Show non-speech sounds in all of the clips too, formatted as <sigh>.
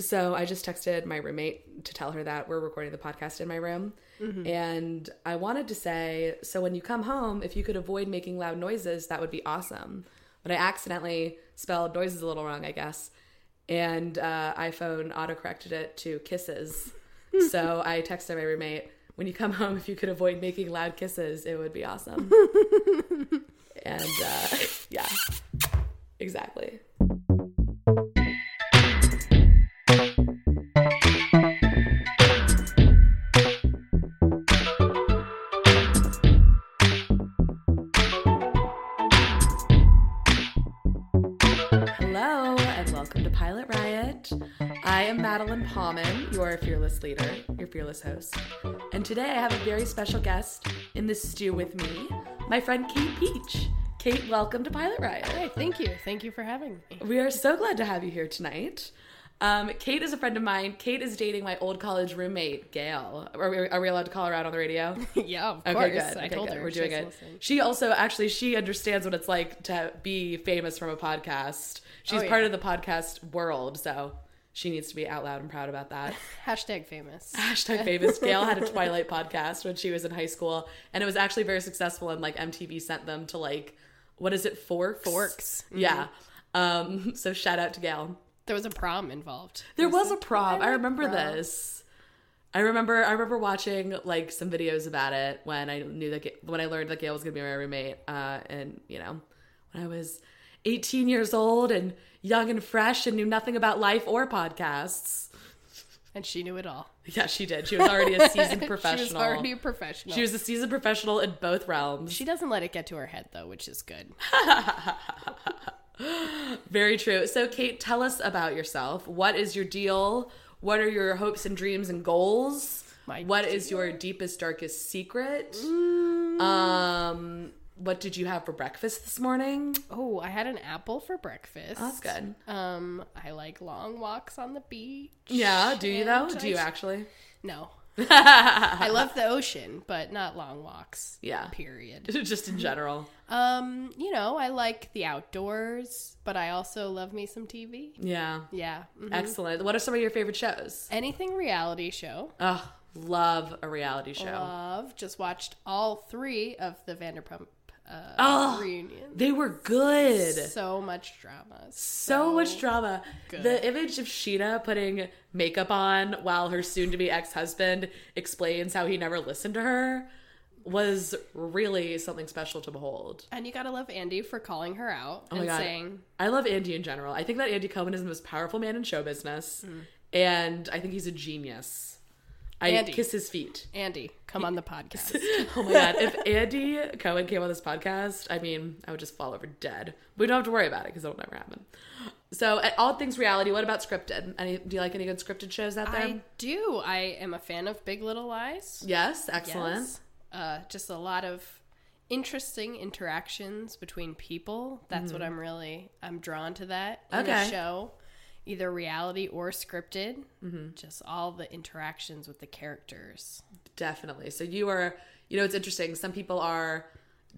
So I just texted my roommate to tell her that we're recording the podcast in my room. And I wanted to say, so when you come home, if you could avoid making loud noises, that would be awesome. But I accidentally spelled noises a little wrong, I guess. And uh, iPhone autocorrected it to kisses. <laughs> so I texted my roommate, when you come home, if you could avoid making loud kisses, it would be awesome. <laughs> and uh, <laughs> yeah, exactly. Palman, your fearless leader, your fearless host. And today I have a very special guest in the stew with me, my friend Kate Peach. Kate, welcome to Pilot Riot. Hi, thank you. Thank you for having me. We are so glad to have you here tonight. Um, Kate is a friend of mine. Kate is dating my old college roommate, Gail. Are we, are we allowed to call her out on the radio? <laughs> yeah, of Okay, course. good. I Okay, told good. her We're doing it. listen. She also actually she understands what it's like to be famous from a podcast. She's Oh, part of the podcast world, so she needs to be out loud and proud about that. <laughs> Hashtag famous. <laughs> Hashtag famous. Gail had a Twilight podcast when she was in high school, and it was actually very successful. And like MTV sent them to like what is it, Forks? Forks. Yeah. Um. <laughs> So shout out to Gail. There was a prom involved. There was a prom. I remember prom. this. I remember. I remember watching like some videos about it when I knew that when I learned that Gail was gonna be my roommate. Uh, and you know, when I was 18 years old and young and fresh and knew nothing about life or podcasts. And she knew it all. Yeah, she did. She was already a <laughs> seasoned professional. She was already a professional. She was a seasoned professional in both realms. she doesn't let it get to her head, though, which is good. <laughs> Very true. So, Kate, tell us about yourself. What is your deal? What are your hopes and dreams and goals? My What is your deepest, darkest secret? Um, what did you have for breakfast this morning? Oh, I had an apple for breakfast. Oh, that's good. Um, I like long walks on the beach. Yeah, do you though? And Do you I- actually? No. <laughs> I love the ocean, but not long walks. Yeah. Period. <laughs> Just in general. Um, you know, I like the outdoors, but I also love me some TV. Yeah. Yeah. mhm. Excellent. What are some of your favorite shows? Anything reality show. Oh, love a reality show. Love. Just watched all three of the Vanderpump uh, Oh. reunion. They were good. So much drama. so much drama. good. The image of Scheana putting makeup on while her soon to be ex husband explains how he never listened to her was really something special to behold. And you gotta love Andy for calling her out Oh and God. saying, I love Andy in general. I think that Andy Cohen is the most powerful man in show business, and I think he's a genius. I Andy. kiss his feet. Andy, come on the podcast. <laughs> Oh my god! If Andy Cohen came on this podcast, I mean, I would just fall over dead. We don't have to worry about it because it'll never happen. So, at all things reality, what about scripted? Any? Do you like any good scripted shows out there? I do. I am a fan of Big Little Lies. yes, excellent. Yes. Uh, just a lot of interesting interactions between people. That's what I'm really I'm drawn to that in Mm-hmm. Okay. a show, either reality or scripted. Mm-hmm. Just all the interactions with the characters. Definitely. So you are, you know, it's interesting. Some people are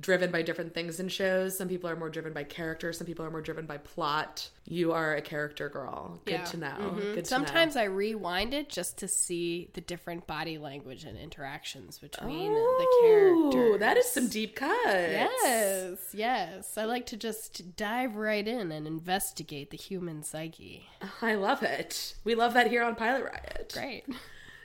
driven by different things in shows. Some people are more driven by character. Some people are more driven by plot. You are a character girl. Good Yeah. to know. Mhm. Good to know. Sometimes I rewind it just to see the different body language and interactions between the Ooh, characters. that is some deep cuts. Yes, yes. I like to just dive right in and investigate the human psyche. <laughs> I love it. We love that here on Pilot Riot. Great. <laughs>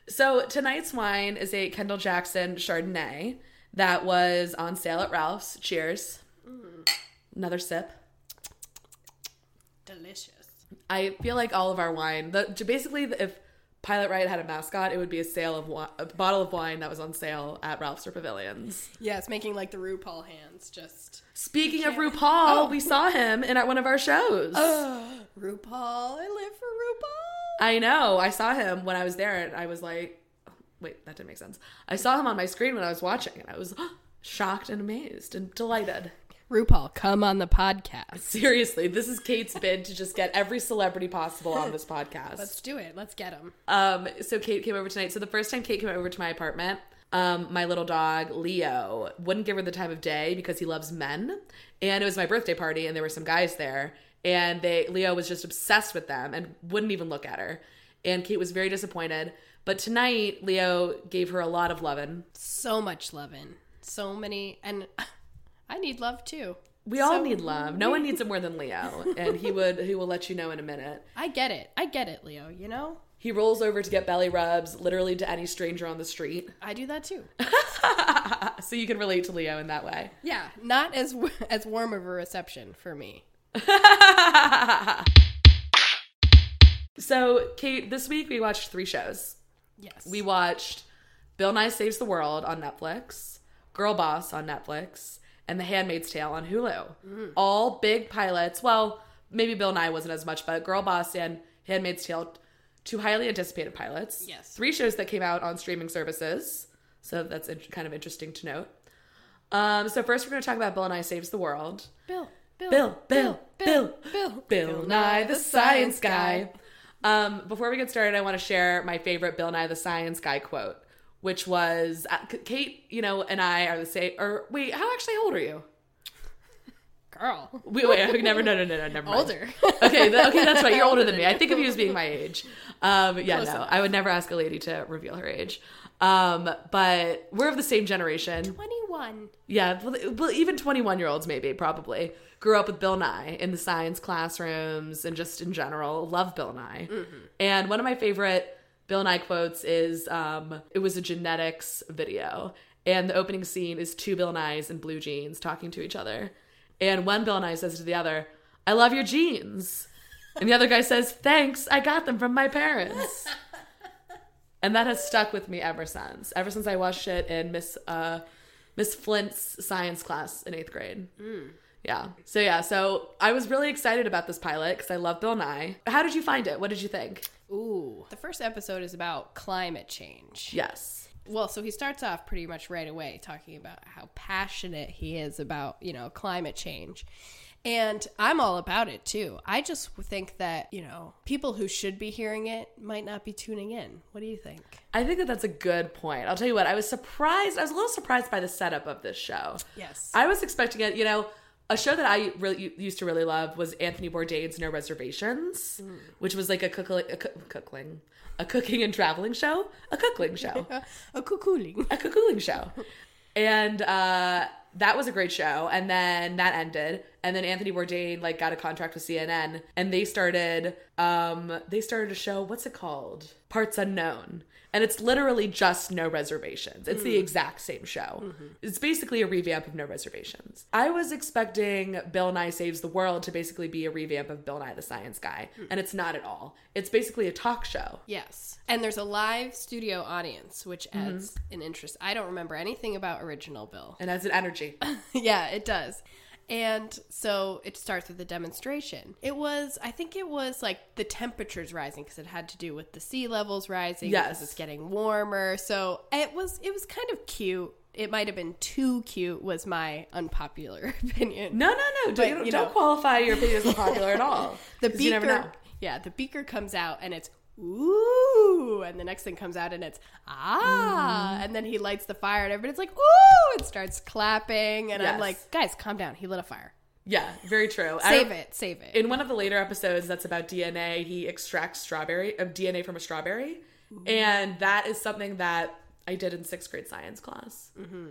So tonight's wine is a Kendall Jackson Chardonnay that was on sale at Ralph's. Cheers. Another sip. Delicious. I feel like all of our wine, the basically if Pilot Riot had a mascot, it would be a sale of a bottle of wine that was on sale at Ralph's or Pavilions. Yeah, it's making like the RuPaul hands just. Speaking of RuPaul, Oh. we saw him in at one of our shows. RuPaul, I live for RuPaul. I know. I saw him when I was there, and I was like, "Wait, that didn't make sense." I saw him on my screen when I was watching, and I was <gasps> shocked and amazed and delighted. RuPaul, come on the podcast. Seriously, this is Kate's bid to just get every celebrity possible on this podcast. Let's do it. Let's get him. Um, so Kate came over tonight. So the first time Kate came over to my apartment, um, my little dog Leo wouldn't give her the time of day because he loves men, and it was my birthday party, and there were some guys there, and they Leo was just obsessed with them and wouldn't even look at her. and Kate was very disappointed. But tonight, Leo gave her a lot of lovin'. So much loving. So many. And <laughs> I need love too. We all So- need love. No one needs it more than Leo, <laughs> and he would he will let you know in a minute. I get it. I get it, Leo, you know? He rolls over to get belly rubs, literally to any stranger on the street. I do that too. <laughs> So you can relate to Leo in that way. Yeah, not as as warm of a reception for me. So, Kate, this week we watched three shows. Yes. We watched Bill Nye Saves the World on Netflix, Girlboss on Netflix, and The Handmaid's Tale on Hulu. All big pilots. Well, maybe Bill Nye wasn't as much, but Girlboss and Handmaid's Tale, two highly anticipated pilots. Yes. Three shows that came out on streaming services. So that's in- kind of interesting to note. Um, so first we're going to talk about Bill Nye Saves the World. Bill, Bill, Bill, Bill, Bill, Bill, Bill Nye the Science Guy. Um, before we get started, I want to share my favorite Bill Nye the Science Guy quote, which was uh, Kate, you know, and I are the same. Or wait, how actually old are you? Girl. Wait, wait, okay, never, no, no, no, no, never mind. Older. <laughs> Okay, th- okay, that's right. You're <laughs> older than me. I think of you as being my age. Um, yeah, Close no, enough. I would never ask a lady to reveal her age. Um, but we're of the same generation. 21. Yeah, well, even 21 year olds, maybe, probably, grew up with Bill Nye in the science classrooms and just in general, love Bill Nye. And one of my favorite Bill Nye quotes is um, it was a genetics video. And the opening scene is two Bill Nyes in blue jeans talking to each other. And one Bill Nye says to the other, I love your jeans. And the other guy says, Thanks, I got them from my parents. <laughs> And that has stuck with me ever since. Ever since I watched it in Miss uh, Miss Flint's science class in eighth grade. Yeah. So yeah. So I was really excited about this pilot because I love Bill Nye. How did you find it? What did you think? Ooh. The first episode is about climate change. Yes. Well, so he starts off pretty much right away talking about how passionate he is about, you know, climate change. And I'm all about it too. I just think that, you know, people who should be hearing it might not be tuning in. What do you think? I think that that's a good point. I'll tell you what. I was surprised. I was a little surprised by the setup of this show. Yes. I was expecting it. You know, a show that I really used to really love was Anthony Bourdain's No Reservations, which was like a cookling, a cook- cookling, a cooking and traveling show, a cookling <laughs> show. a cuckooling. a cooling show. And uh, that was a great show. And then that ended. And then Anthony Bourdain like got a contract with CNN, and they started um, they started a show. What's it called? Parts Unknown. And it's literally just No Reservations. It's the hmm. exact same show. Mm-hmm. It's basically a revamp of No Reservations. I was expecting Bill Nye Saves the World to basically be a revamp of Bill Nye the Science Guy, hmm. and it's not at all. It's basically a talk show. Yes. And there's a live studio audience, which mm-hmm. adds an interest. I don't remember anything about original Bill. And has an energy. <laughs> yeah, it does. And so it starts with a demonstration. It was, I think it was like the temperatures rising because it had to do with the sea levels rising. Yes. Because it's getting warmer. So it was, it was kind of cute. It might have been too cute, was my unpopular <laughs> opinion. No, no, no. But, Don't, you don't qualify your opinion as unpopular at all. <laughs> The beaker, you never know. yeah, the beaker comes out and it's ooh, and the next thing comes out and it's ah, and then he lights the fire and everybody's like ooh, and starts clapping, and I'm like, guys, calm down. He lit a fire. Yeah, very true. I- Save it, save it. In one of the later episodes that's about DNA, he extracts strawberry of DNA from a strawberry, and that is something that I did in sixth grade science class. Mm-hmm.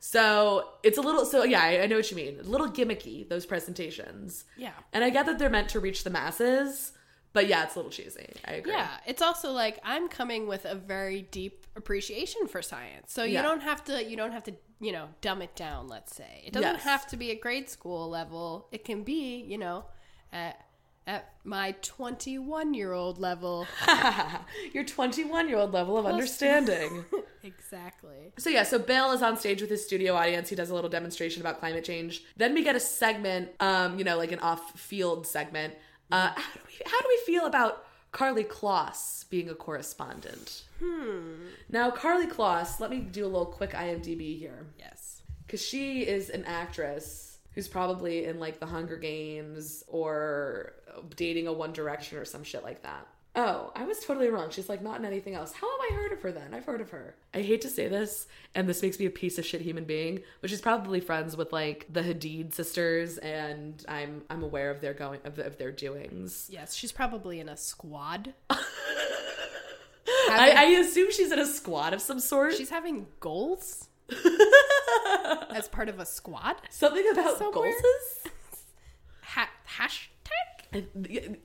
So it's a little. So yeah, I, I know what you mean. A little gimmicky those presentations. Yeah. and I get that they're meant to reach the masses, but yeah, it's a little cheesy. I agree. Yeah, it's also like I'm coming with a very deep appreciation for science. So you Yeah. don't have to you don't have to, you know, dumb it down, let's say. It doesn't Yes. have to be at grade school level. It can be, you know, at at my 21-year-old level. <laughs> Your 21 year old level of understanding. <laughs> exactly. So yeah, so Bill is on stage with his studio audience. He does a little demonstration about climate change. Then we get a segment, um, you know, like an off-field segment. Uh, how do we how do we feel about Karlie Kloss being a correspondent? Hmm. Now Karlie Kloss, let me do a little quick IMDb here Yes. because she is an actress who's probably in like the Hunger Games or dating a One Direction or some shit like that. Oh, I was totally wrong. She's like not in anything else. How have I heard of her then? I've heard of her. I hate to say this, and this makes me a piece of shit human being, but she's probably friends with like the Hadid sisters, and I'm I'm aware of their going of, of their doings. Yes, she's probably in a squad. <laughs> having I, I assume she's in a squad of some sort. she's having goals <laughs> as part of a squad. Something about Somewhere? goals. Ha- hashtag.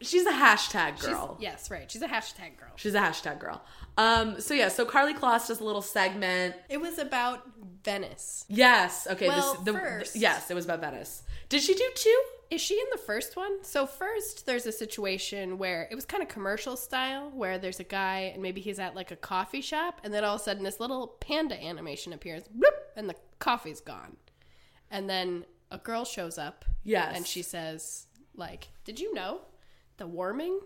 She's a hashtag She's- girl. yes, right. She's a hashtag girl. She's a hashtag girl. Um. So yeah. So Karlie Kloss does a little segment. It was about Venice. Yes. Okay. Well, this, the, first- yes, it was about Venice. Did she do two? Is she in the first one? So first, there's a situation where it was kind of commercial style, where there's a guy and maybe he's at like a coffee shop, and then all of a sudden this little panda animation appears, bloop, and the coffee's gone, and then a girl shows up, Yes. and she says, like, "Did you know the warming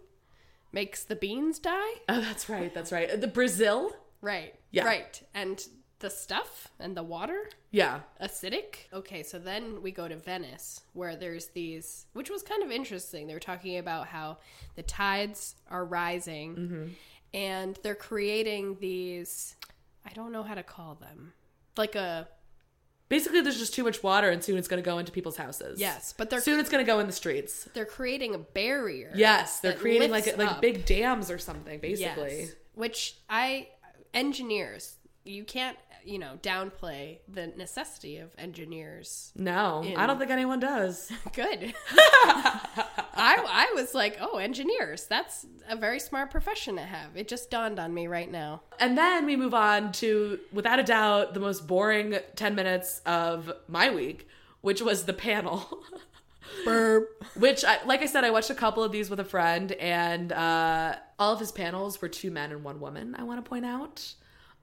makes the beans die?" <laughs> Oh, that's right. That's right. The Brazil. Right. Yeah. Right. And the stuff and the water Yeah. acidic. Okay, so then we go to Venice, where there's these, which was kind of interesting. They were talking about how the tides are rising, Mm-hmm. and they're creating these. I don't know how to call them, like a Basically, there's just too much water, and soon it's going to go into people's houses. yes, but they're Soon it's going to go in the streets. they're creating a barrier. Yes, they're creating like like up. big dams or something. Basically. Yes. Which I engineers, you can't you know downplay the necessity of engineers. No, I don't think anyone does. <laughs> Good. I I was like, oh, engineers. That's a very smart profession to have. It just dawned on me right now. And then we move on to, without a doubt, the most boring 10 minutes of my week, which was the panel. <laughs> Burp. which, I, like I said, I watched a couple of these with a friend, and uh, all of his panels were two men and one woman, I want to point out.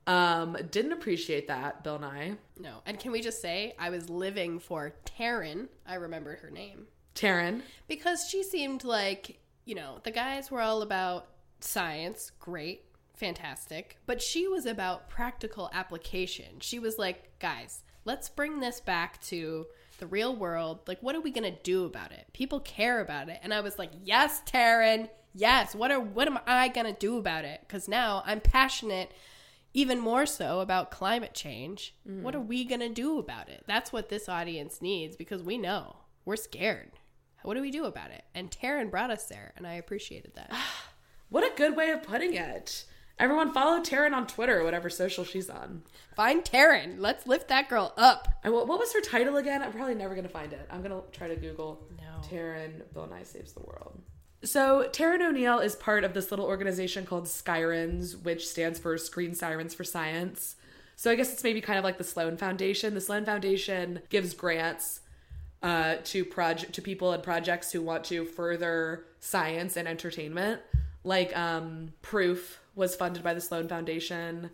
Um, didn't appreciate that, Bill Nye. No. And can we just say I was living for Taryn. I remembered her name. Taryn. because she seemed like you know the guys were all about science great fantastic but she was about practical application she was like guys let's bring this back to the real world like what are we gonna do about it people care about it and i was like yes taryn yes what are what am i gonna do about it because now i'm passionate even more so about climate change mm-hmm. what are we gonna do about it that's what this audience needs because we know we're scared what do we do about it? And Taryn brought us there, and I appreciated that. <sighs> What a good way of putting it. Everyone follow Taryn on Twitter, or whatever social she's on. Find Taryn. Let's lift that girl up. And what, what was her title again? I'm probably never going to find it. I'm going to try to Google No. Taryn Bill Nye Saves the World. So, Taryn O'Neill is part of this little organization called Skyrens, which stands for Screen Sirens for Science. So, I guess it's maybe kind of like the Sloan Foundation. The Sloan Foundation gives grants uh, to project to people and projects who want to further science and entertainment. Like um, Proof was funded by the Sloan Foundation.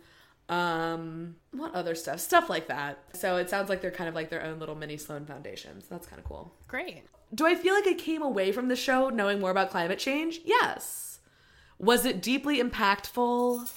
Um, what other stuff? Stuff like that. So it sounds like they're kind of like their own little mini Sloan Foundation. So That's kind of cool. Great. Do I feel like I came away from the show knowing more about climate change? Yes. Was it deeply impactful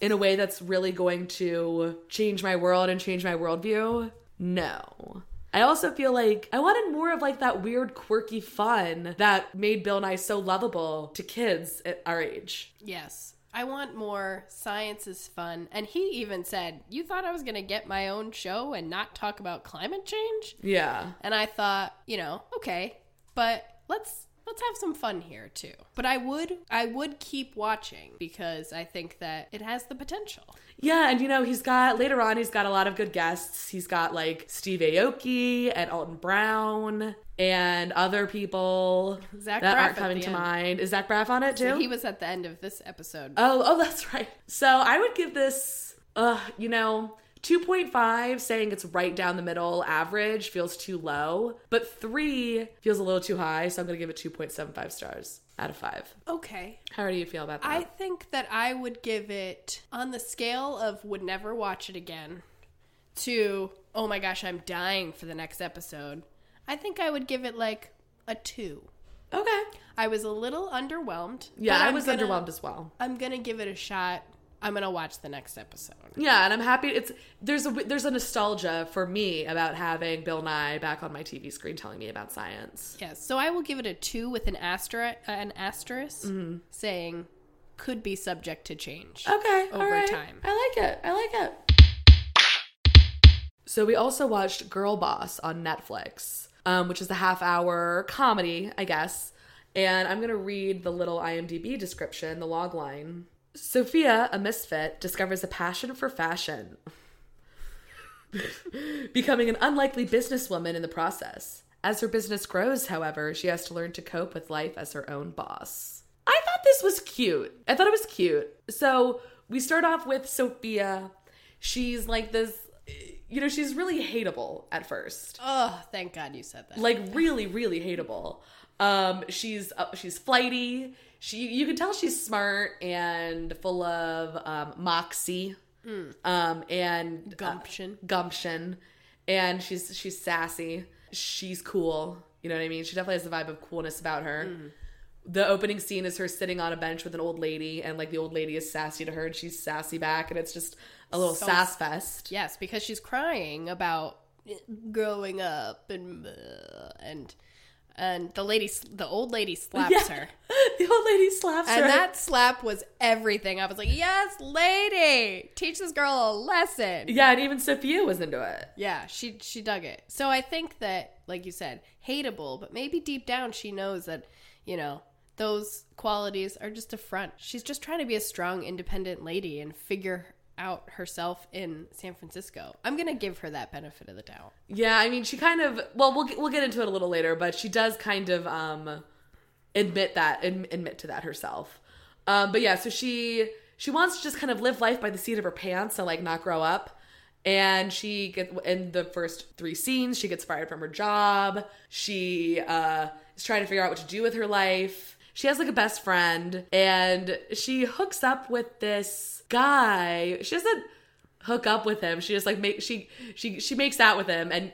in a way that's really going to change my world and change my worldview? No. I also feel like I wanted more of like that weird, quirky fun that made Bill Nye so lovable to kids at our age. Yes. I want more science is fun. And he even said, You thought I was going to get my own show and not talk about climate change? Yeah. And I thought, you know, okay, but let's let's have some fun here too. But I would I would keep watching because I think that it has the potential. Yeah, and you know, he's got later on he's got a lot of good guests. He's got like Steve Aoki and Alton Brown and other people Zach that Braff aren't coming to end. mind. Is Zach Braff on it too? He was at the end of this episode. oh, oh, <laughs> that's right. So I would give this, uh, you know, 2.5 saying it's right down the middle average feels too low, but 3 feels a little too high, so I'm going to give it 2.75 stars out of 5. okay. How do you feel about that? I think that I would give it on the scale of would never watch it again to oh my gosh, I'm dying for the next episode. I think I would give it like a 2. okay. I was a little underwhelmed. Yeah, I was gonna- underwhelmed as well. I'm going to give it a shot. I'm going to watch the next episode. Yeah, and I'm happy. It's there's a there's a nostalgia for me about having Bill Nye back on my TV screen telling me about science. Yes. So I will give it a 2 with an asterisk an asterisk Mm-hmm. saying could be subject to change. Okay, Over right. time. I like it. I like it. So we also watched Girlboss on Netflix, um, which is a half hour comedy, I guess. And I'm gonna read the little IMDb description, the log line. Sophia, a misfit, discovers a passion for fashion, becoming an unlikely businesswoman in the process. As her business grows, however, she has to learn to cope with life as her own boss. I thought this was cute. I thought it was cute. So we start off with Sophia. She's like this, you know, she's really hateable at first. Oh, thank God you said that. Like really, really hateable. Um, she's uh, she's flighty. She you can tell she's smart and full of um, moxie, um, and uh, Gumption. gumption, and she's she's sassy. She's cool. You know what I mean? She definitely has the vibe of coolness about her. The opening scene is her sitting on a bench with an old lady, and like the old lady is sassy to her, and she's sassy back, and it's just a little So- sass fest. Yes, because she's crying about growing up and uh, and and the lady, the old lady slaps Yeah. her, <laughs> the old lady slaps and her. And that slap was everything. I was like, "Yes, lady, teach this girl a lesson." yeah, and even Sophia was into it. Yeah, she she dug it. So I think that, like you said, hateable, but maybe deep down she knows that you know those qualities are just a front. She's just trying to be a strong, independent lady and figure out herself in San Francisco. I'm gonna give her that benefit of the doubt. Yeah, I mean, she kind of. Well, we'll we'll get into it a little later, but she does kind of um admit that adm- admit to that herself. Um, but yeah, so she she wants to just kind of live life by the seat of her pants and like not grow up. And she in the first three scenes, she gets fired from her job. She uh, is trying to figure out what to do with her life. She has like a best friend, and she hooks up with this guy. She doesn't hook up with him. She just like make she she she makes out with him and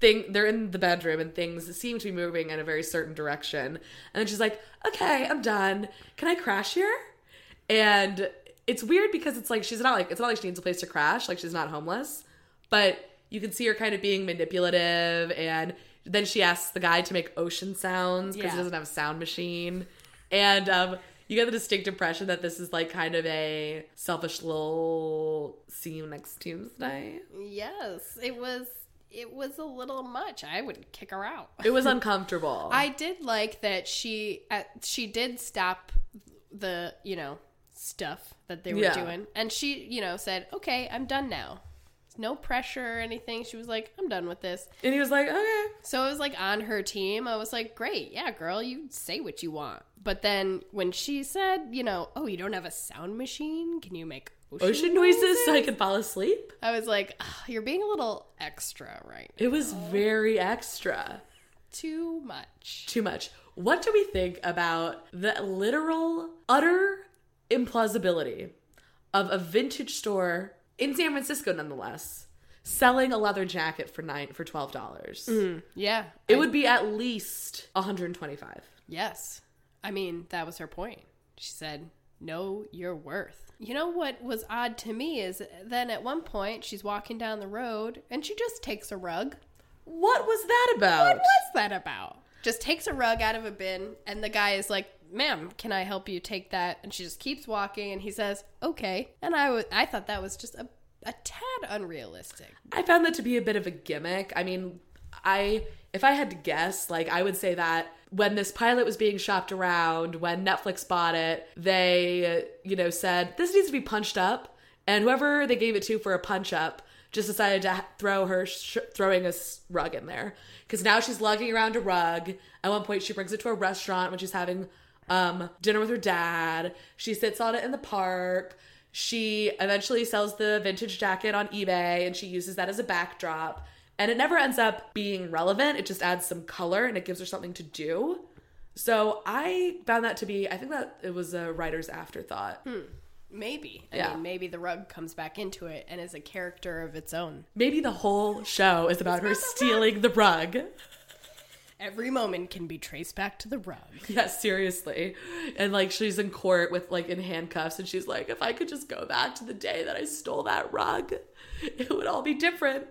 thing they're in the bedroom and things seem to be moving in a very certain direction. And then she's like, "Okay, I'm done. Can I crash here?" And it's weird because it's like she's not like it's not like she needs a place to crash, like she's not homeless, but you can see her kind of being manipulative and then she asks the guy to make ocean sounds because he doesn't have a sound machine. And um you get the distinct impression that this is like kind of a selfish little see you next Tuesday. Yes, it was. It was a little much. I would kick her out. It was <laughs> uncomfortable. I did like that she uh, she did stop the you know stuff that they were Yeah. doing, and she you know said, "Okay, I'm done now." No pressure or anything. She was like, "I'm done with this." and he was like, okay. So it was like on her team. I was like, "Great, yeah, girl, you say what you want." But then when she said, you know, "Oh, you don't have a sound machine? Can you make ocean, Ocean noises so I could fall asleep. I was like, "Ugh, "You're being a little extra, right? It was very extra. Too much." Too much. What do we think about the literal, utter implausibility of a vintage store in San Francisco, nonetheless, selling a leather jacket for nine for twelve dollars? Mm, yeah, It would be at least 125. Yes. I mean, that was her point. She said, Know your worth. You know what was odd to me is then at one point she's walking down the road and she just takes a rug. What was that about? What was that about? Just takes a rug out of a bin and the guy is like, Ma'am, can I help you take that? And she just keeps walking and he says, Okay. And I thought that was just a, a tad unrealistic. I found that to be a bit of a gimmick. I mean, I if I had to guess, like I would say that when this pilot was being shopped around, when Netflix bought it, they you know said this needs to be punched up, and whoever they gave it to for a punch up just decided to throw her sh- throwing a rug in there because now she's lugging around a rug. At one point, she brings it to a restaurant when she's having um, dinner with her dad. She sits on it in the park. She eventually sells the vintage jacket on eBay and she uses that as a backdrop. And it never ends up being relevant. It just adds some color and it gives her something to do. So I found that to be, I think that it was a writer's afterthought. Maybe. I Yeah. mean, maybe the rug comes back into it and is a character of its own. Maybe the whole show is about her stealing the rug. Every moment can be traced back to the rug. <laughs> Yeah, seriously. And like she's in court with like in handcuffs and she's like, if I could just go back to the day that I stole that rug, it would all be different.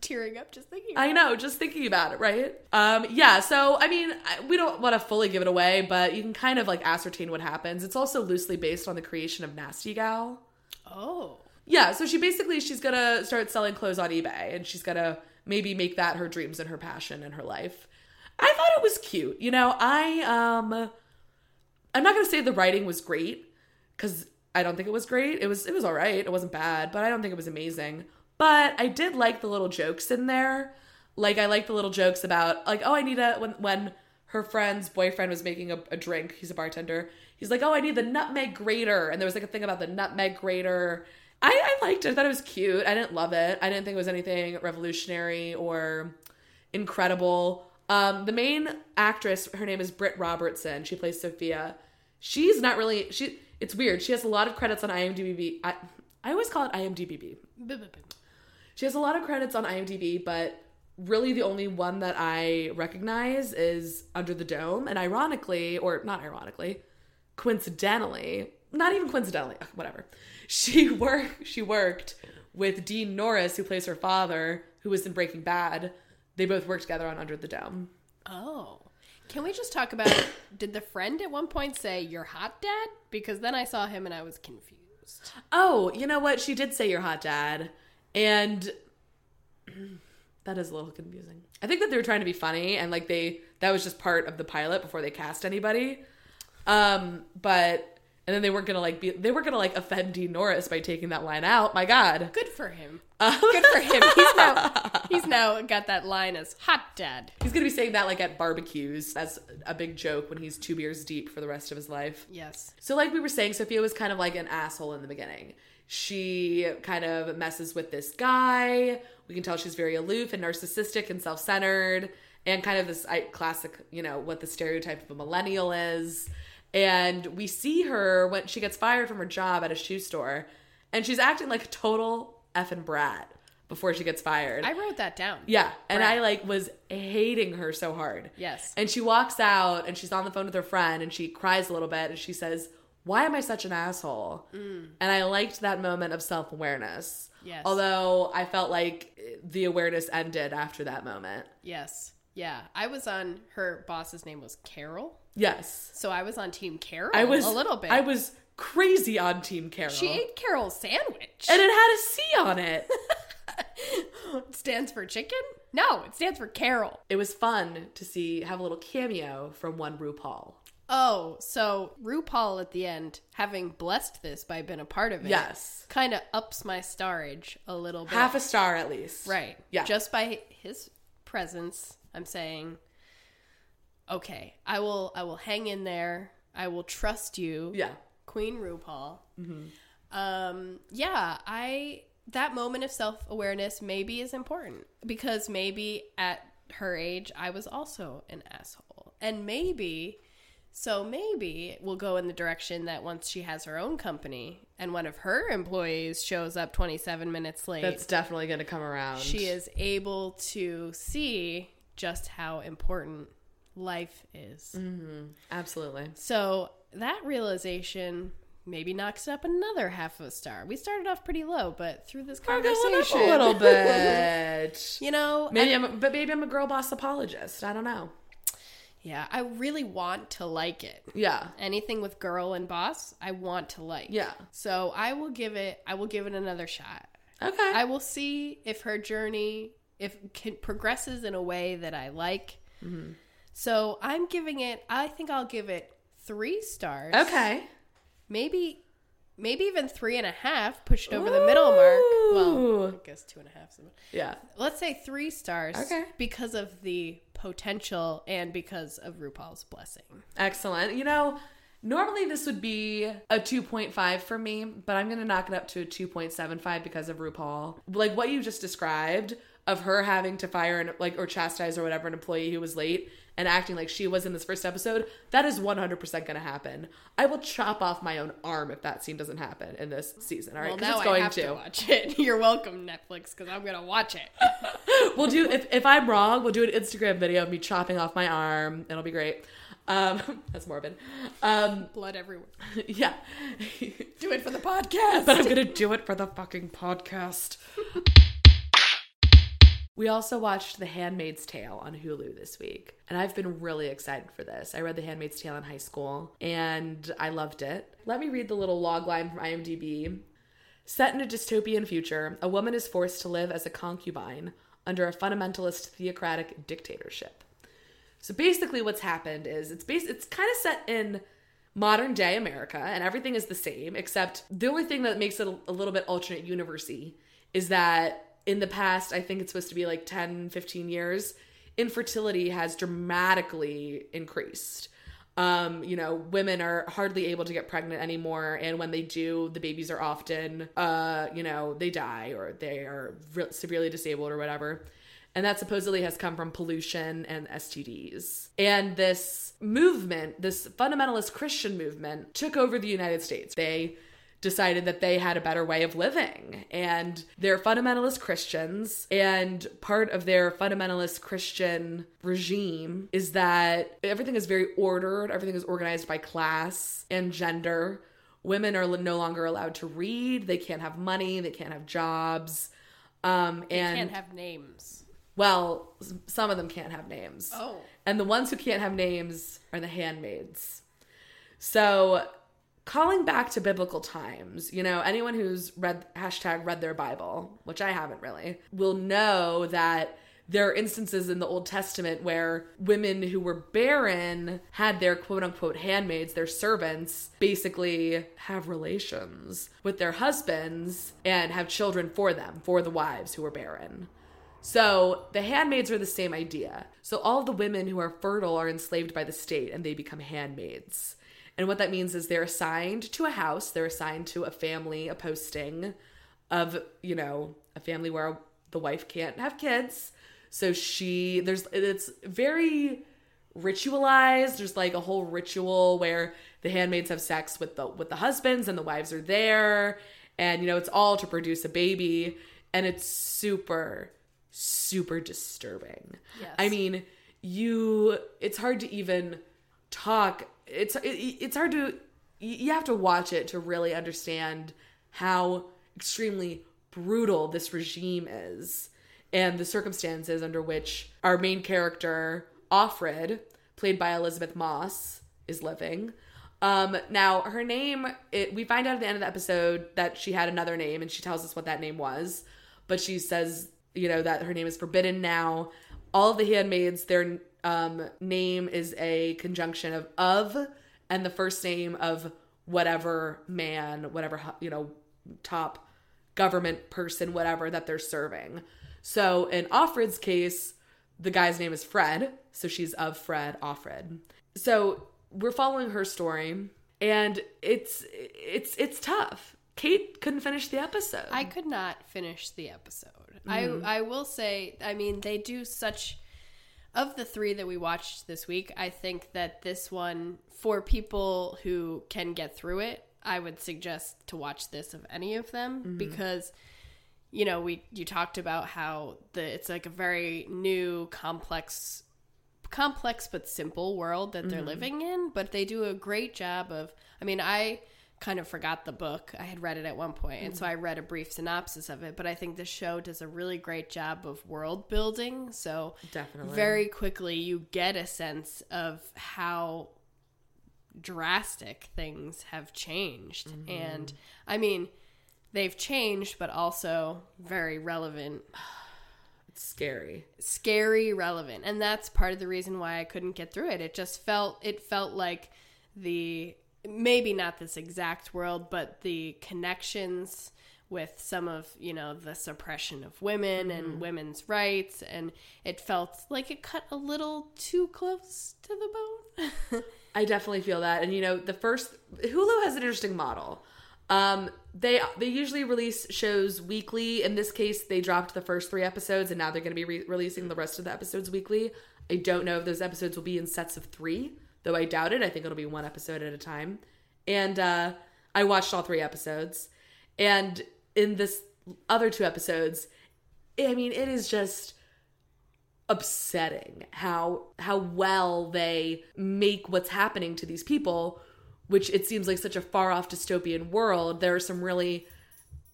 Tearing up just thinking. I know, just thinking about it, right? Um, yeah, so I mean, I- we don't want to fully give it away, but you can kind of like ascertain what happens. It's also loosely based on the creation of Nasty Gal. oh, Yeah, so she basically she's gonna start selling clothes on eBay, and she's gonna maybe make that her dreams and her passion in her life. I thought it was cute. You know, I um, I'm not gonna say the writing was great because I don't think it was great. It was it was all right. It wasn't bad, but I don't think it was amazing. But I did like the little jokes in there. Like I like the little jokes about like oh I need a when when her friend's boyfriend was making a, a drink. He's a bartender. He's like oh I need the nutmeg grater, and there was like a thing about the nutmeg grater. I, I liked it. I thought it was cute. I didn't love it. I didn't think it was anything revolutionary or incredible. Um, the main actress, her name is Britt Robertson. She plays Sophia. She's not really she. It's weird. She has a lot of credits on IMDb. I, I always call it IMDb. She has a lot of credits on IMDb, but really the only one that I recognize is Under the Dome. And ironically, or not ironically, coincidentally, not even coincidentally, <laughs> whatever. She <laughs> worked she worked with Dean Norris, who plays her father, who was in Breaking Bad. They both worked together on Under the Dome. Oh. Can we just talk about <coughs> did the friend at one point say you're hot dad? Because then I saw him and I was confused. Oh, you know what? She did say you're hot dad. And that is a little confusing. I think that they were trying to be funny and like they that was just part of the pilot before they cast anybody. Um, but and then they weren't gonna like be they weren't gonna like offend Dean Norris by taking that line out. My God. Good for him. Good for him. He's now <laughs> he's now got that line as hot dad. He's gonna be saying that like at barbecues as a big joke when he's two beers deep for the rest of his life. Yes. So, like we were saying, Sophia was kind of like an asshole in the beginning. She kind of messes with this guy. We can tell she's very aloof and narcissistic and self centered, and kind of this classic, you know, what the stereotype of a millennial is. And we see her when she gets fired from her job at a shoe store, and she's acting like a total effing brat before she gets fired. I wrote that down. Yeah, and Brat. I like was hating her so hard. Yes. And she walks out and she's on the phone with her friend and she cries a little bit and she says, "Why am I such an asshole?" Mm. And I liked that moment of self-awareness. Yes. Although I felt like the awareness ended after that moment. Yes. Yeah. I was on her boss's name was Carol. Yes. So I was on team Carol I was a little bit. I was crazy on team Carol. she ate Carol's sandwich. and it had a C on it. It <laughs> stands for chicken? No, it stands for Carol. it was fun to see have a little cameo from one RuPaul. Oh, so RuPaul at the end, having blessed this by being a part of it, Yes. kind of ups my starage a little bit. Half a star at least. right. Yeah. Just by his presence, I'm saying, okay, I will, I will hang in there. I will trust you, Yeah. Queen RuPaul. Um, yeah, I that moment of self awareness maybe is important because maybe at her age I was also an asshole, and maybe so maybe we'll go in the direction that once she has her own company and one of her employees shows up 27 minutes late, That's definitely going to come around. she is able to see just how important life is. Mm-hmm. Absolutely. So that realization maybe knocks up another half of a star. We started off pretty low, but through this conversation, a little <laughs> bit. you know, maybe and- I'm, a, but maybe I'm a girl boss apologist. I don't know. Yeah, I really want to like it. Yeah, Anything with girl and boss, I want to like. yeah. So I will give it. I will give it another shot. Okay. I will see if her journey if can, progresses in a way that I like. Mm-hmm. So I'm giving it. I think I'll give it three stars. okay. maybe maybe even three and a half pushed over the middle mark well i guess two and a half Yeah. let's say three stars Okay. because of the potential and because of rupaul's blessing Excellent. You know, normally this would be a 2.5 for me, but I'm going to knock it up to a 2.75 because of RuPaul. Like what you just described of her having to fire and like or chastise or whatever an employee who was late and acting like she was in this first episode, that is 100% going to happen. I will chop off my own arm if that scene doesn't happen in this season. All right, well 'Cause now it's going i have to. to. watch it <laughs> you're welcome netflix because i'm gonna watch it <laughs> we'll do if, if I'm wrong, we'll do an Instagram video of me chopping off my arm. It'll be great. Um, <laughs> that's morbid. Um, blood everywhere yeah. do it for the podcast but I'm gonna do it for the fucking podcast. We also watched The Handmaid's Tale on Hulu this week, and I've been really excited for this. I read The Handmaid's Tale in high school, and I loved it. Let me read the little log line from IMDb. Set in a dystopian future, a woman is forced to live as a concubine under a fundamentalist theocratic dictatorship. So basically, what's happened is it's bas- it's kind of set in modern day America, and everything is the same, except the only thing that makes it a, a little bit alternate university is that in the past, I think it's supposed to be like 10, 15 years, infertility has dramatically increased. Um, you know, women are hardly able to get pregnant anymore, and when they do, the babies are often, uh, you know, they die or they are re- severely disabled or whatever. And that supposedly has come from pollution and STDs. And this movement, this fundamentalist Christian movement, took over the United States. They decided that they had a better way of living. And they're fundamentalist Christians. And part of their fundamentalist Christian regime is that everything is very ordered, everything is organized by class and gender. Women are no longer allowed to read, they can't have money, they can't have jobs. Um, and Can't have names. well, some of them can't have names. Oh. And the ones who can't have names are the handmaids. So, calling back to biblical times, you know, anyone who's read hashtag read their Bible, which I haven't really, will know that there are instances in the Old Testament where women who were barren had their quote unquote handmaids, their servants, basically have relations with their husbands and have children for them, for the wives who were barren. So the handmaids are the same idea. So all the women who are fertile are enslaved by the state and they become handmaids. And what that means is they're assigned to a house, they're assigned to a family, a posting of, you know, a family where the wife can't have kids. So she there's it's very ritualized. There's like a whole ritual where the handmaids have sex with the with the husbands and the wives are there and you know it's all to produce a baby and it's super super disturbing. Yes. I mean, you it's hard to even talk it's it, it's hard to you have to watch it to really understand how extremely brutal this regime is and the circumstances under which our main character Offred played by Elisabeth Moss is living. Um now her name it, we find out at the end of the episode that she had another name and she tells us what that name was but she says you know that her name is forbidden now. All of the handmaids their um, name is a conjunction of of and the first name of whatever man whatever you know top government person whatever that they're serving. So in offred's case the guy's name is fred so she's of fred offred so we're following her story and it's it's it's tough. Kate couldn't finish the episode. I could not finish the episode. I I will say, I mean, they do such of the three that we watched this week. I think that this one for people who can get through it, I would suggest to watch this of any of them mm-hmm. because you know, we you talked about how the it's like a very new complex complex but simple world that they're mm-hmm. living in, but they do a great job of I mean, I kind of forgot the book. I had read it at one point, and so mm-hmm. I read a brief synopsis of it, but I think the show does a really great job of world building. So Definitely. very quickly you get a sense of how drastic things have changed. Mm-hmm. And I mean, they've changed but also very relevant <sighs> it's scary scary relevant and that's part of the reason why i couldn't get through it it just felt it felt like the maybe not this exact world but the connections with some of you know the suppression of women and women's rights and it felt like it cut a little too close to the bone <laughs> I definitely feel that. And you know, the first Hulu has an interesting model. Um, they they usually release shows weekly. In this case, they dropped the first three episodes, and now they're going to be re- releasing the rest of the episodes weekly. I don't know if those episodes will be in sets of three, though I doubt it. I think it'll be one episode at a time. And uh, I watched all three episodes, and in this other two episodes, I mean, it is just upsetting how how well they make what's happening to these people which it seems like such a far off dystopian world there are some really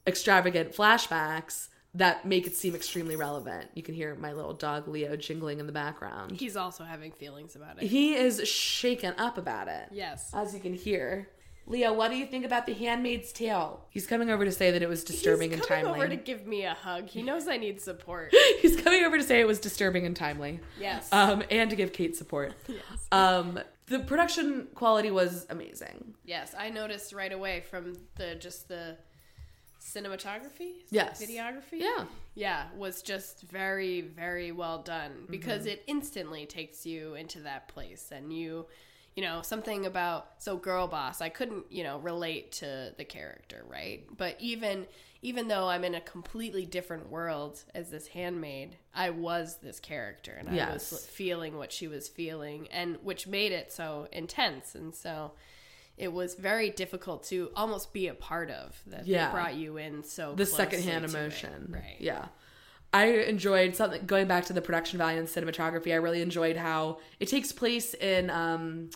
extravagant flashbacks that make it seem extremely relevant. You can hear my little dog leo jingling in the background. He's also having feelings about it. He is shaken up about it. Yes. As you can hear. Leo what do you think about the handmaid's tale? He's coming over to say that it was disturbing he's and coming timely. over to give me a hug. He knows i need support. <laughs> He's coming over to say it was disturbing and timely. Yes. Um, and to give Kate support. <laughs> Um, the production quality was amazing. Yes, I noticed right away from the just the cinematography, Yes. videography, Yeah. yeah, was just very very well done because mm-hmm. it instantly takes you into that place and you you know something about so Girlboss i couldn't you know relate to the character right? But even even though i'm in a completely different world as this handmaid i was this character and i was feeling what she was feeling and which made it so intense. And so it was very difficult to almost be a part of that Yeah. they brought you in so the secondhand to it. emotion. right Yeah. I enjoyed something going back to the production value and cinematography. I really enjoyed how it takes place in um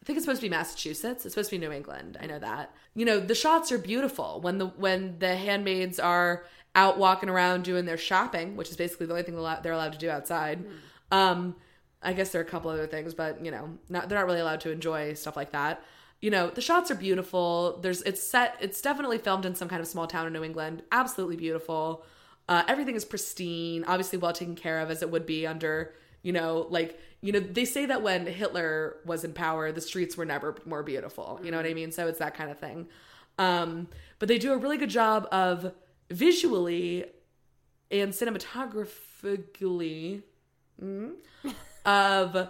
I think it's supposed to be Massachusetts. It's supposed to be New England. I know that. You know, the shots are beautiful when the when the handmaids are out walking around doing their shopping, which is basically the only thing they're allowed, to do outside. Um I guess there are a couple other things, but you know, not they're not really allowed to enjoy stuff like that. You know, the shots are beautiful. There's it's set it's definitely filmed in some kind of small town in New England. Absolutely beautiful. Uh, everything is pristine, obviously well taken care of as it would be under, you know, like you know, they say that when Hitler was in power, the streets were never more beautiful. You know what I mean? So it's that kind of thing. Um, but they do a really good job of visually and cinematographically mm, of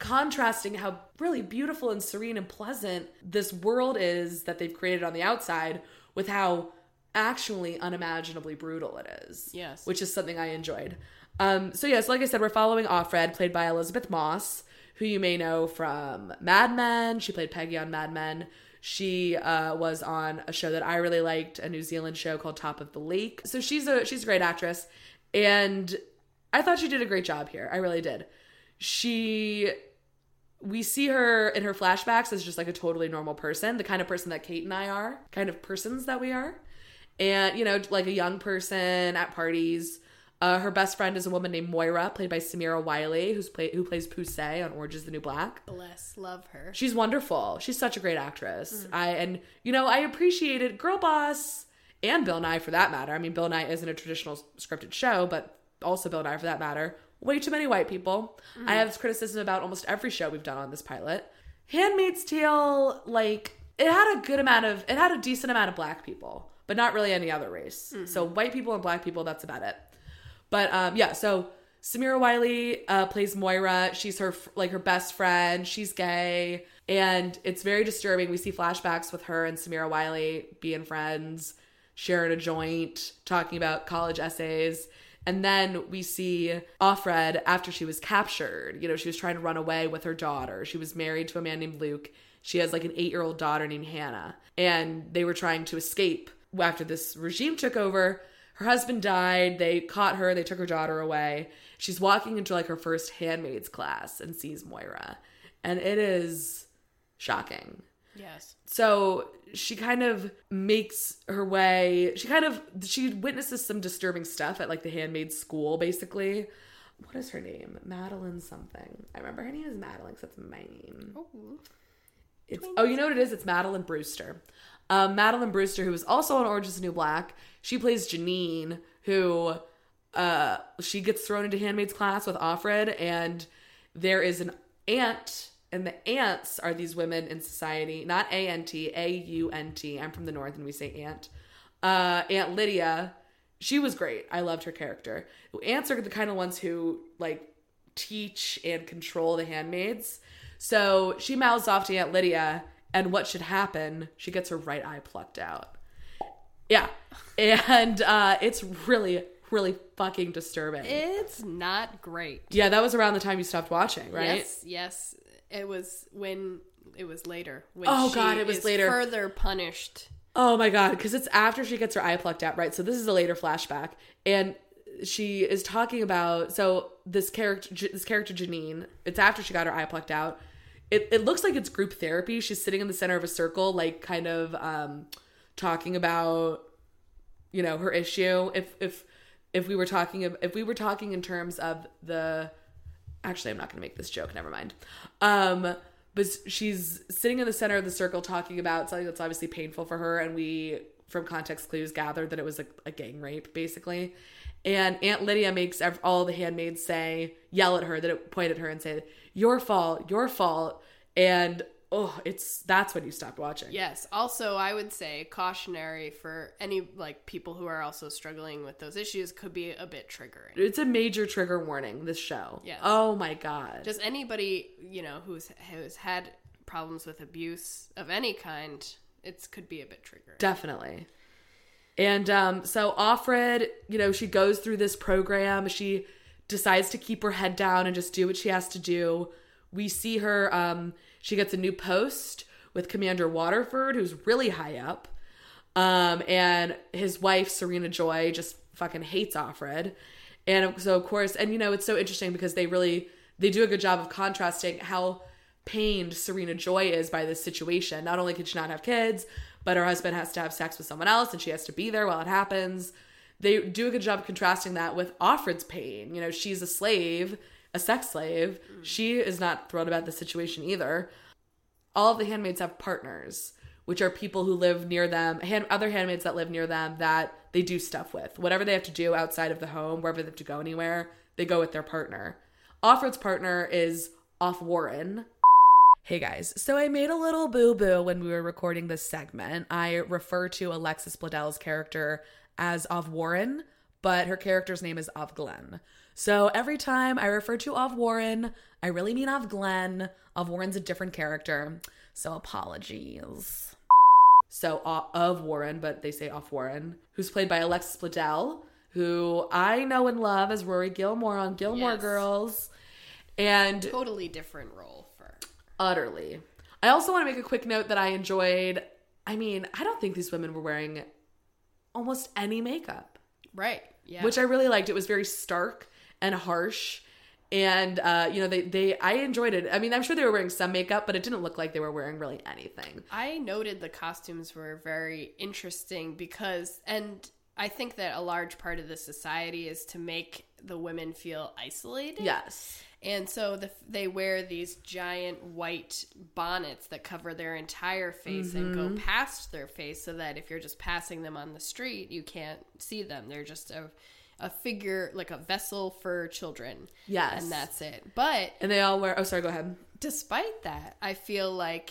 contrasting how really beautiful and serene and pleasant this world is that they've created on the outside with how actually unimaginably brutal it is. Yes. Which is something I enjoyed. Um, so yes, like I said, we're following Offred, played by Elisabeth Moss, who you may know from Mad Men. She played Peggy on Mad Men. She uh, was on a show that I really liked, a New Zealand show called Top of the Lake. So she's a she's a great actress, and I thought she did a great job here. I really did. She we see her in her flashbacks as just like a totally normal person, the kind of person that Kate and I are, kind of persons that we are. And, you know, like a young person at parties. Uh, her best friend is a woman named Moira, played by Samira Wiley, who's play, who plays Poussey on Orange is the New Black. bless love her She's wonderful. She's such a great actress. I and you know I appreciated Girlboss and Bill Nye for that matter. I mean, Bill Nye isn't a traditional scripted show, but also Bill Nye for that matter. Way too many white people. I have this criticism about almost every show we've done on this pilot. Handmaid's Tale, like it had a good amount of, it had a decent amount of black people, but not really any other race. So white people and black people, that's about it. But um, yeah, so Samira Wiley uh, plays Moira. She's her like her best friend. She's gay, and it's very disturbing. We see flashbacks with her and Samira Wiley being friends, sharing a joint, talking about college essays. And then we see Offred after she was captured. You know, she was trying to run away with her daughter. She was married to a man named Luke. She has like an eight year old daughter named Hannah. And they were trying to escape after this regime took over. Her husband died. They caught her. They took her daughter away. She's walking into like her first handmaid's class and sees Moira. And it is shocking. Yes So she kind of makes her way. She kind of she witnesses some disturbing stuff at like the handmaid's school, basically. What is her name? Madeline something. I remember her name is Madeline because that's my name. It's oh, you know what it is? It's Madeline Brewster. Um, Madeline Brewster, who is also on Orange Is the New Black, she plays Janine, who uh, she gets thrown into handmaid's class with Offred, and there is an aunt, and the aunts are these women in society, not A N T, A U N T. I'm from the north, and we say aunt. Uh, aunt Lydia, she was great. I loved her character. Aunts are the kind of ones who like teach and control the handmaids. So she mouths off to Aunt Lydia, and what should happen? She gets her right eye plucked out. Yeah. <laughs> And uh, it's really, really fucking disturbing. it's not great yeah, that was around the time you stopped watching, right? Yes, yes. It was when it was later. When Oh, she God, it was is later. Further punished. Oh my god, because it's after she gets her eye plucked out, right? So this is a later flashback, and she is talking about so this character, this character Janine. It's after she got her eye plucked out. It it looks like it's group therapy. She's sitting in the center of a circle, like kind of um, talking about you know her issue. If if if we were talking if we were talking in terms of the actually i'm not going to make this joke never mind. Um but she's sitting in the center of the circle talking about something that's obviously painful for her and we from context clues gathered that it was a, a gang rape basically. And aunt lydia makes all the handmaids say yell at her that it point at her and say your fault your fault. And oh, it's that's when you stopped watching. Yes. Also, I would say cautionary for any like people who are also struggling with those issues could be a bit triggering. It's a major trigger warning, this show. Yes. Oh my god. Just anybody, you know, who's who's had problems with abuse of any kind, it could be a bit triggering. Definitely. And um, so Offred, you know, she goes through this program. She decides to keep her head down and just do what she has to do. We see her, um, she gets a new post with Commander Waterford, who's really high up. Um, and his wife, Serena Joy, just fucking hates Offred. And so, of course, and you know, it's so interesting because they really they do a good job of contrasting how pained Serena Joy is by this situation. Not only can she not have kids, but her husband has to have sex with someone else and she has to be there while it happens. They do a good job contrasting that with Offred's pain. You know, she's a slave, a sex slave. She is not thrilled about the situation either. All of the handmaids have partners, which are people who live near them, hand, other handmaids that live near them that they do stuff with. Whatever they have to do outside of the home, wherever they have to go anywhere, they go with their partner. Offred's partner is Off Warren, Hey guys, so I made a little boo boo when we were recording this segment. I refer to Alexis Bledel's character as Of Warren, but her character's name is Of Glen. So every time I refer to Of Warren, I really mean Of Glen. Of Warren's a different character, so apologies. So uh, of Warren, but they say Off Warren, who's played by Alexis Bledel, who I know and love as Rory Gilmore on Gilmore Yes. Girls. And Totally different role for. utterly. I also want to make a quick note that I enjoyed. I mean, I don't think these women were wearing almost any makeup, Right. Yeah. which I really liked. It was very stark and harsh. And uh, you know, they they I enjoyed it. I mean, I'm sure they were wearing some makeup, but it didn't look like they were wearing really anything. I noted the costumes were very interesting because, and I think that a large part of the society is to make the women feel isolated. Yes. And so the, they wear these giant white bonnets that cover their entire face and Mm-hmm. go past their face so that if you're just passing them on the street, you can't see them. They're just a, a figure, like a vessel for children. Yes. And that's it. But And they all wear Oh, sorry, go ahead. despite that, I feel like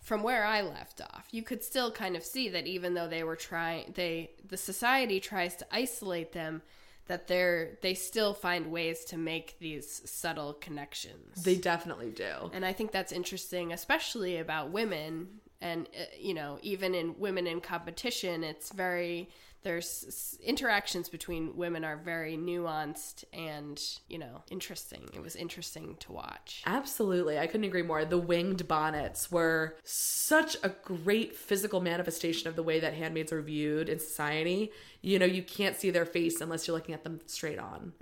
from where I left off, you could still kind of see that even though they were trying, they the society tries to isolate them, that they're they still find ways to make these subtle connections. They definitely do. and I think that's interesting, especially about women. And uh, you know, even in women in competition, it's very there's interactions between women are very nuanced and you know interesting. It was interesting to watch. Absolutely. I couldn't agree more. The winged bonnets were such a great physical manifestation of the way that handmaids are viewed in society. You know, you can't see their face unless you're looking at them straight on.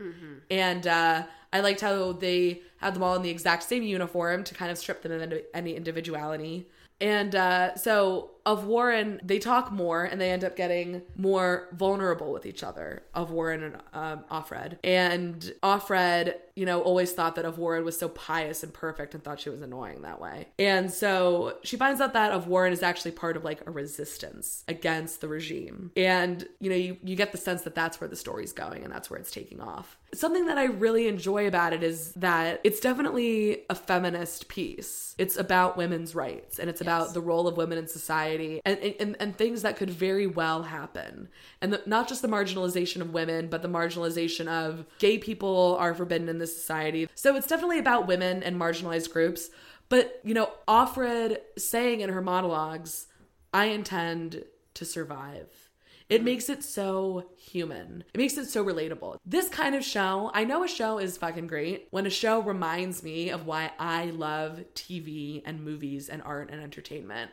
And uh, I liked how they had them all in the exact same uniform to kind of strip them of any individuality. And uh, so, of Warren, they talk more and they end up getting more vulnerable with each other, of Warren and um, Offred. And Offred, you know, always thought that of Warren was so pious and perfect and thought she was annoying that way. And so she finds out that of Warren is actually part of like a resistance against the regime. And, you know, you, you get the sense that that's where the story's going and that's where it's taking off. Something that I really enjoy about it is that it's definitely a feminist piece. It's about women's rights and it's about the role of women in society and, and, and things that could very well happen. And the, not just the marginalization of women, but the marginalization of gay people are forbidden in this society. So it's definitely about women and marginalized groups. But, you know, Offred saying in her monologues, I intend to survive. It makes it so human. It makes it so relatable. This kind of show, I know a show is fucking great when a show reminds me of why I love TV and movies and art and entertainment.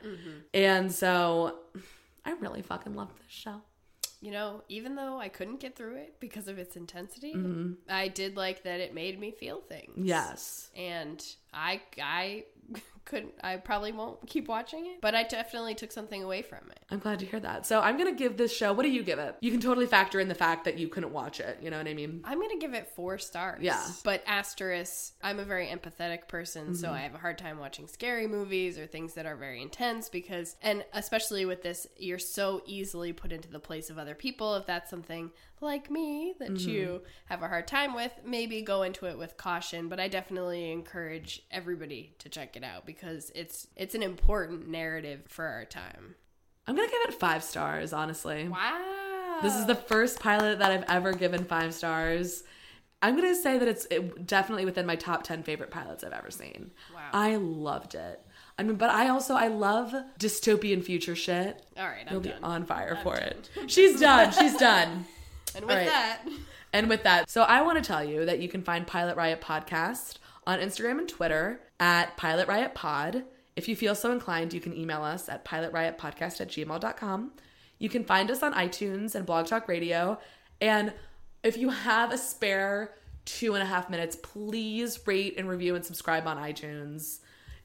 And so <sighs> I really fucking love this show. You know, even though I couldn't get through it because of its intensity, Mm-hmm. I did like that it made me feel things. Yes. And I I <laughs> couldn't I probably won't keep watching it, but I definitely took something away from it. I'm glad to hear that. So I'm going to give this show, what do you give it? You can totally factor in the fact that you couldn't watch it. You know what I mean? I'm gonna give it four stars. Yeah. But asterisk, I'm a very empathetic person, so Mm-hmm. I have a hard time watching scary movies or things that are very intense because, and especially with this, you're so easily put into the place of other people. If that's something like me that Mm-hmm. you have a hard time with, maybe go into it with caution. But I definitely encourage everybody to check it out because it's it's an important narrative for our time. I'm gonna give it five stars, honestly. Wow. This is the first pilot that I've ever given five stars. I'm gonna say that it's it, definitely within my top ten favorite pilots I've ever seen. Wow. I loved it. I mean, but I also I love dystopian future shit. All right, I'm You'll be done. on fire for it. She's done. She's <laughs> done. And with right. that, And with that, so I want to tell you that you can find Pilot Riot Podcast on Instagram and Twitter at Pilot Riot Pod. If you feel so inclined, you can email us at pilotriotpodcast at gmail.com. You can find us on iTunes and BlogTalkRadio. And if you have a spare two and a half minutes, please rate and review and subscribe on iTunes.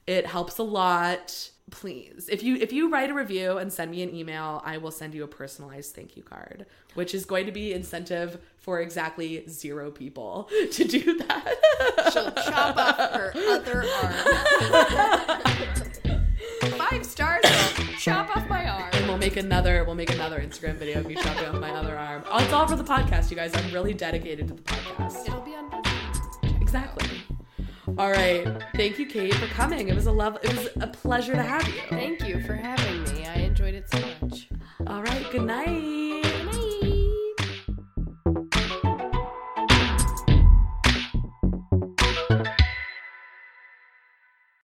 It helps a lot. Please. If you if you write a review and send me an email, I will send you a personalized thank you card, which is going to be incentive for exactly zero people <laughs> to do that. she'll chop off her other arm. <laughs> Five stars. Chop off my arm. and we'll make another we'll make another Instagram video of me chopping off my other arm. Oh, it's all for the podcast, you guys. I'm really dedicated to the podcast. It'll be on Exactly. All right. Thank you, Kate, for coming. It was a love. It was a pleasure to have you. Thank you for having me. I enjoyed it so much. All right. Good night.